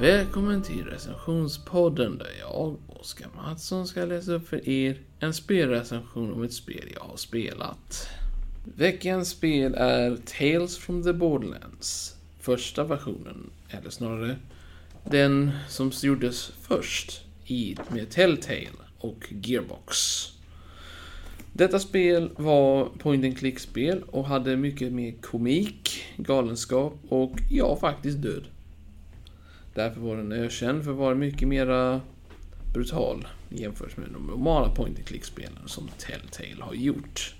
Välkommen till recensionspodden där jag, Oskar Mattsson, ska läsa upp för er en spelrecension om ett spel jag har spelat. Veckans spel är Tales from the Borderlands. Första versionen, eller snarare den som gjordes först i, med Telltale och Gearbox. Detta spel var point and click-spel och hade mycket mer komik, galenskap och ja, faktiskt död. Därför var den eh, ökänd för att vara mycket mera brutal jämfört med de normala point and click-spelen som Telltale har gjort.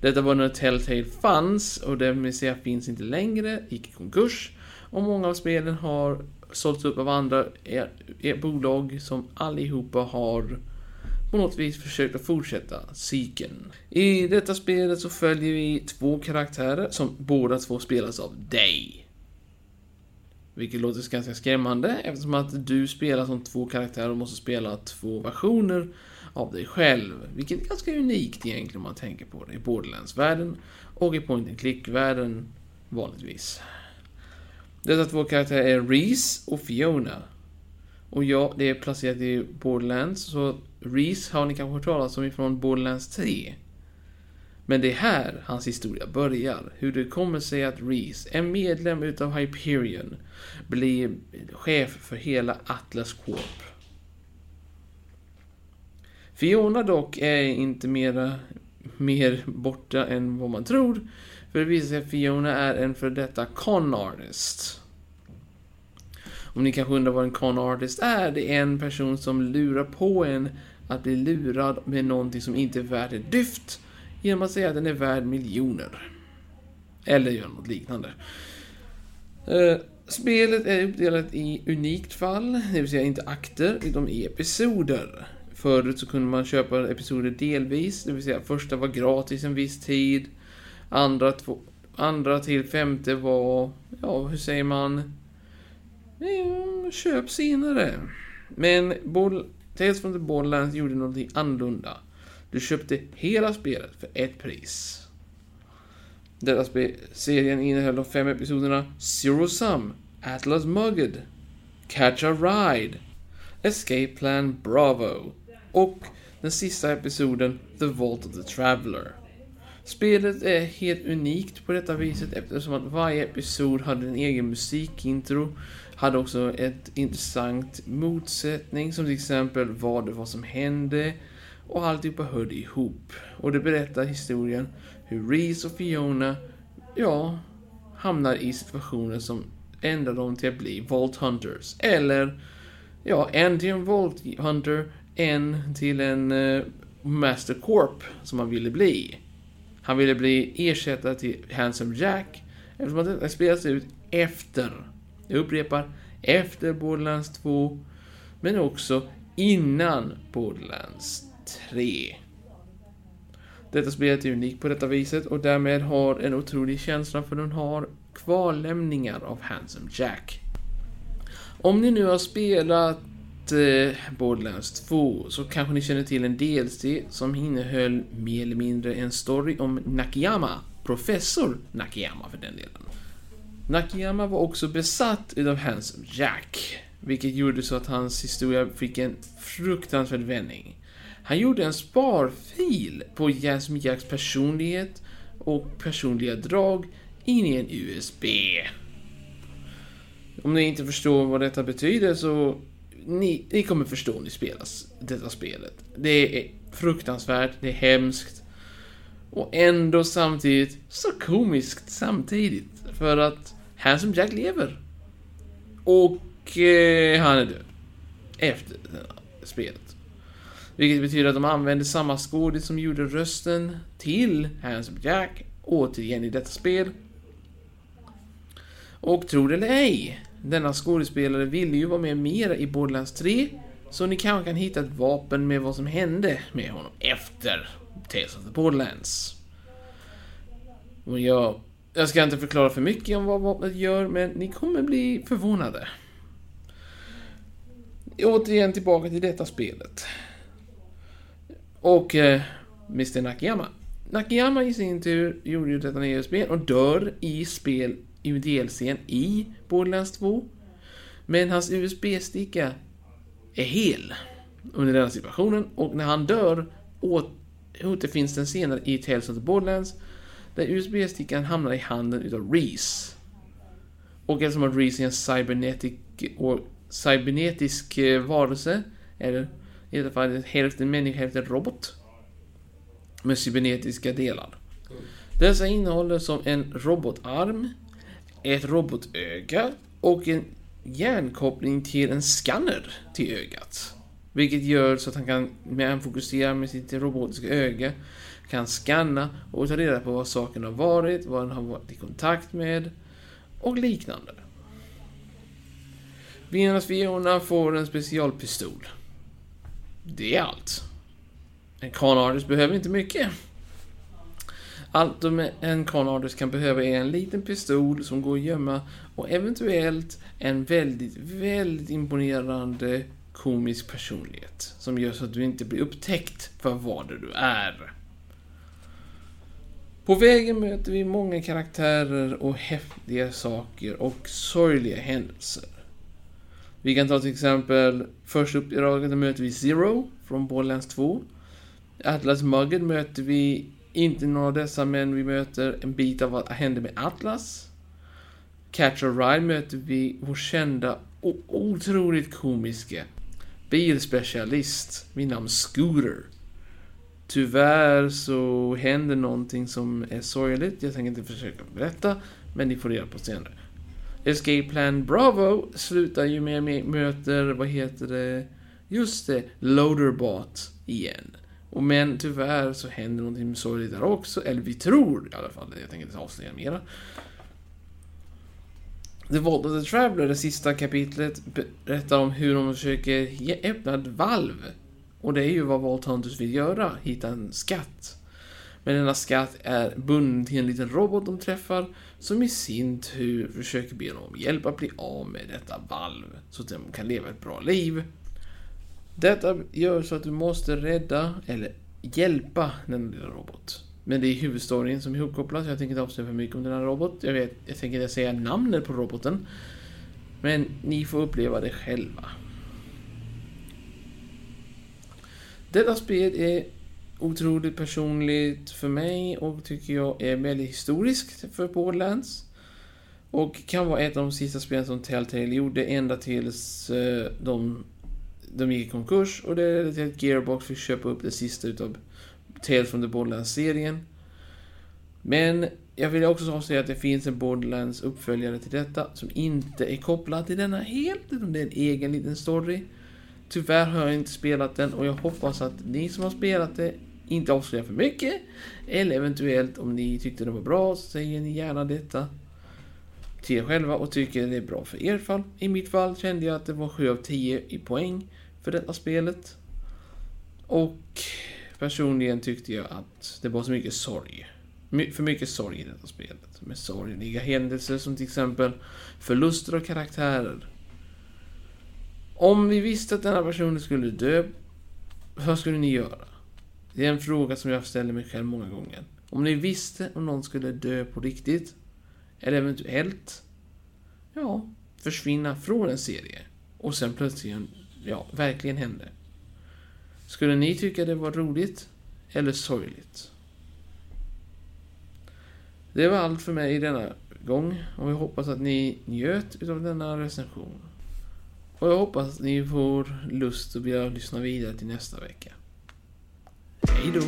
Detta var när Telltale fanns och det vill säga finns inte längre, gick i konkurs och många av spelen har sålts upp av andra er, er bolag som allihopa har på något vis försökt att fortsätta cykeln. I detta spelet så följer vi två karaktärer som båda två spelas av dig. Vilket låter ganska skrämmande eftersom att du spelar som två karaktärer och måste spela två versioner av dig själv. Vilket är ganska unikt egentligen om man tänker på det i Borderlands-världen och i Point and Click-världen vanligtvis. Dessa två karaktärer är Reese och Fiona. Och ja, det är placerat i Borderlands, så Reese har ni kanske hört talas om ifrån Borderlands 3. Men det är här hans historia börjar. Hur det kommer sig att Reese, en medlem utav Hyperion, blir chef för hela Atlas Corp. Fiona dock är inte mera, mer borta än vad man tror. För det visar sig att Fiona är en för detta con artist. Om ni kanske undrar vad en con artist är, det är en person som lurar på en att bli lurad med någonting som inte är värt ett dyft genom att säga att den är värd miljoner. Eller göra något liknande. Eh, spelet är uppdelat i unikt fall, det vill säga inte akter, utan liksom i episoder. Förut så kunde man köpa episoder delvis, det vill säga första var gratis en viss tid. Andra, två, andra till femte var, ja hur säger man? Eh, köp senare. Men Tales from the Borderlands gjorde någonting annorlunda. Du köpte hela spelet för ett pris. Denna serien innehöll de fem episoderna Zero Sum, Atlas Mugged, Catch a Ride, Escape Plan Bravo och den sista episoden The Vault of the Traveller. Spelet är helt unikt på detta viset eftersom att varje episod hade en egen musikintro, hade också ett intressant motsättning som till exempel vad det var som hände och alltihopa hörde ihop. Och det berättar historien hur Reese och Fiona, ja, hamnar i situationer som ändrar dem till att bli Vault Hunters. Eller, ja, en till en Vault Hunter, en till en uh, Master Corp som han ville bli. Han ville bli ersättare till Handsome Jack eftersom att detta spelas ut efter, jag upprepar, efter Borderlands 2, men också innan Borderlands 3. Detta spelet är unikt på detta viset och därmed har en otrolig känsla för den har kvarlämningar av Handsome Jack. Om ni nu har spelat eh, Borderlands 2 så kanske ni känner till en DLC som innehöll mer eller mindre en story om Nakayama, professor Nakayama för den delen. Nakayama var också besatt utav Handsome Jack, vilket gjorde så att hans historia fick en fruktansvärd vändning. Han gjorde en sparfil på Jasmine Jacks personlighet och personliga drag in i en USB. Om ni inte förstår vad detta betyder så ni, ni kommer förstå om ni spelar detta spelet. Det är fruktansvärt, det är hemskt och ändå samtidigt så komiskt samtidigt. För att Handsome Jack lever. Och eh, han är död. Efter det här spelet. Vilket betyder att de använder samma skådis som gjorde rösten till Handsome Jack återigen i detta spel. Och tro det eller ej, denna skådespelare ville ju vara med mer i Borderlands 3, så ni kanske kan hitta ett vapen med vad som hände med honom efter Tales of the Borderlands. Och jag, jag ska inte förklara för mycket om vad vapnet gör, men ni kommer bli förvånade. Återigen tillbaka till detta spelet. Och eh, Mr Nakayama. Nakayama i sin tur gjorde ju detta e spel och dör i spel i DLCn i Borderlands 2. Men hans USB-sticka är hel under den situationen och när han dör återfinns den senare i Tales of the Borderlands där USB-stickan hamnar i handen utav Reese. Och eftersom att Reese är en cybernetic, och cybernetisk eh, varelse, eller i alla fallet hälften människa, hälften robot, med cybernetiska delar. Dessa innehåller som en robotarm, ett robotöga och en hjärnkoppling till en skanner till ögat. Vilket gör så att han kan, med med sitt robotiska öga, kan scanna och ta reda på vad saken har varit, vad den har varit i kontakt med och liknande. Vinnarnas Fiona får en specialpistol. Det är allt. En con artist behöver inte mycket. Allt en con artist kan behöva är en liten pistol som går att gömma och eventuellt en väldigt, väldigt imponerande komisk personlighet. Som gör så att du inte blir upptäckt för vad du är. På vägen möter vi många karaktärer och häftiga saker och sorgliga händelser. Vi kan ta till exempel, först upp i raden möter vi Zero från Borderlands 2. Atlas Mugget möter vi inte några av dessa, men vi möter en bit av vad händer med Atlas. Catcher Ride möter vi vår kända och otroligt komiske bilspecialist vid namn Scooter. Tyvärr så händer någonting som är sorgligt. Jag tänker inte försöka berätta, men ni får reda på senare. Escape Plan Bravo slutar ju med att vi möter, vad heter det, just det, Loaderbot igen. Och men tyvärr så händer någonting sorgligt där också, eller vi tror i alla fall, jag tänker inte avslöja mera. The Vault of the Traveler, det sista kapitlet, berättar om hur de försöker öppna ett valv. Och det är ju vad Vault Hunters vill göra, hitta en skatt. Men denna skatt är bunden till en liten robot de träffar, som i sin tur försöker be honom om hjälp att bli av med detta valv, så att de kan leva ett bra liv. Detta gör så att du måste rädda, eller hjälpa, den lilla robot. Men det är huvudstoryn som är ihopkopplad, så jag tänker inte avslöja för mycket om den här robot. Jag, vet, jag tänker inte säga namnet på roboten. Men ni får uppleva det själva. Detta spel är otroligt personligt för mig och tycker jag är väldigt historiskt för Borderlands. Och kan vara ett av de sista spelen som Telltale gjorde ända tills eh, de, de gick i konkurs och det ledde till att Gearbox fick köpa upp det sista utav Tales from the Borderlands-serien. Men jag vill också avslöja att det finns en Borderlands-uppföljare till detta som inte är kopplad till denna helt, utan det är en egen liten story. Tyvärr har jag inte spelat den och jag hoppas att ni som har spelat det inte avslöjar för mycket. Eller eventuellt om ni tyckte det var bra så säger ni gärna detta till er själva och tycker det är bra för er fall. I mitt fall kände jag att det var 7 av 10 i poäng för detta spelet. Och personligen tyckte jag att det var så mycket sorg. För mycket sorg i detta spelet. Med sorgliga händelser som till exempel förluster av karaktärer. Om vi visste att denna personen skulle dö, vad skulle ni göra? Det är en fråga som jag ställer mig själv många gånger. Om ni visste om någon skulle dö på riktigt, eller eventuellt, ja, försvinna från en serie, och sen plötsligt, ja, verkligen hände. Skulle ni tycka det var roligt, eller sorgligt? Det var allt för mig denna gång, och jag hoppas att ni njöt utav denna recension. Och jag hoppas att ni får lust att börja lyssna vidare till nästa vecka. Hej då!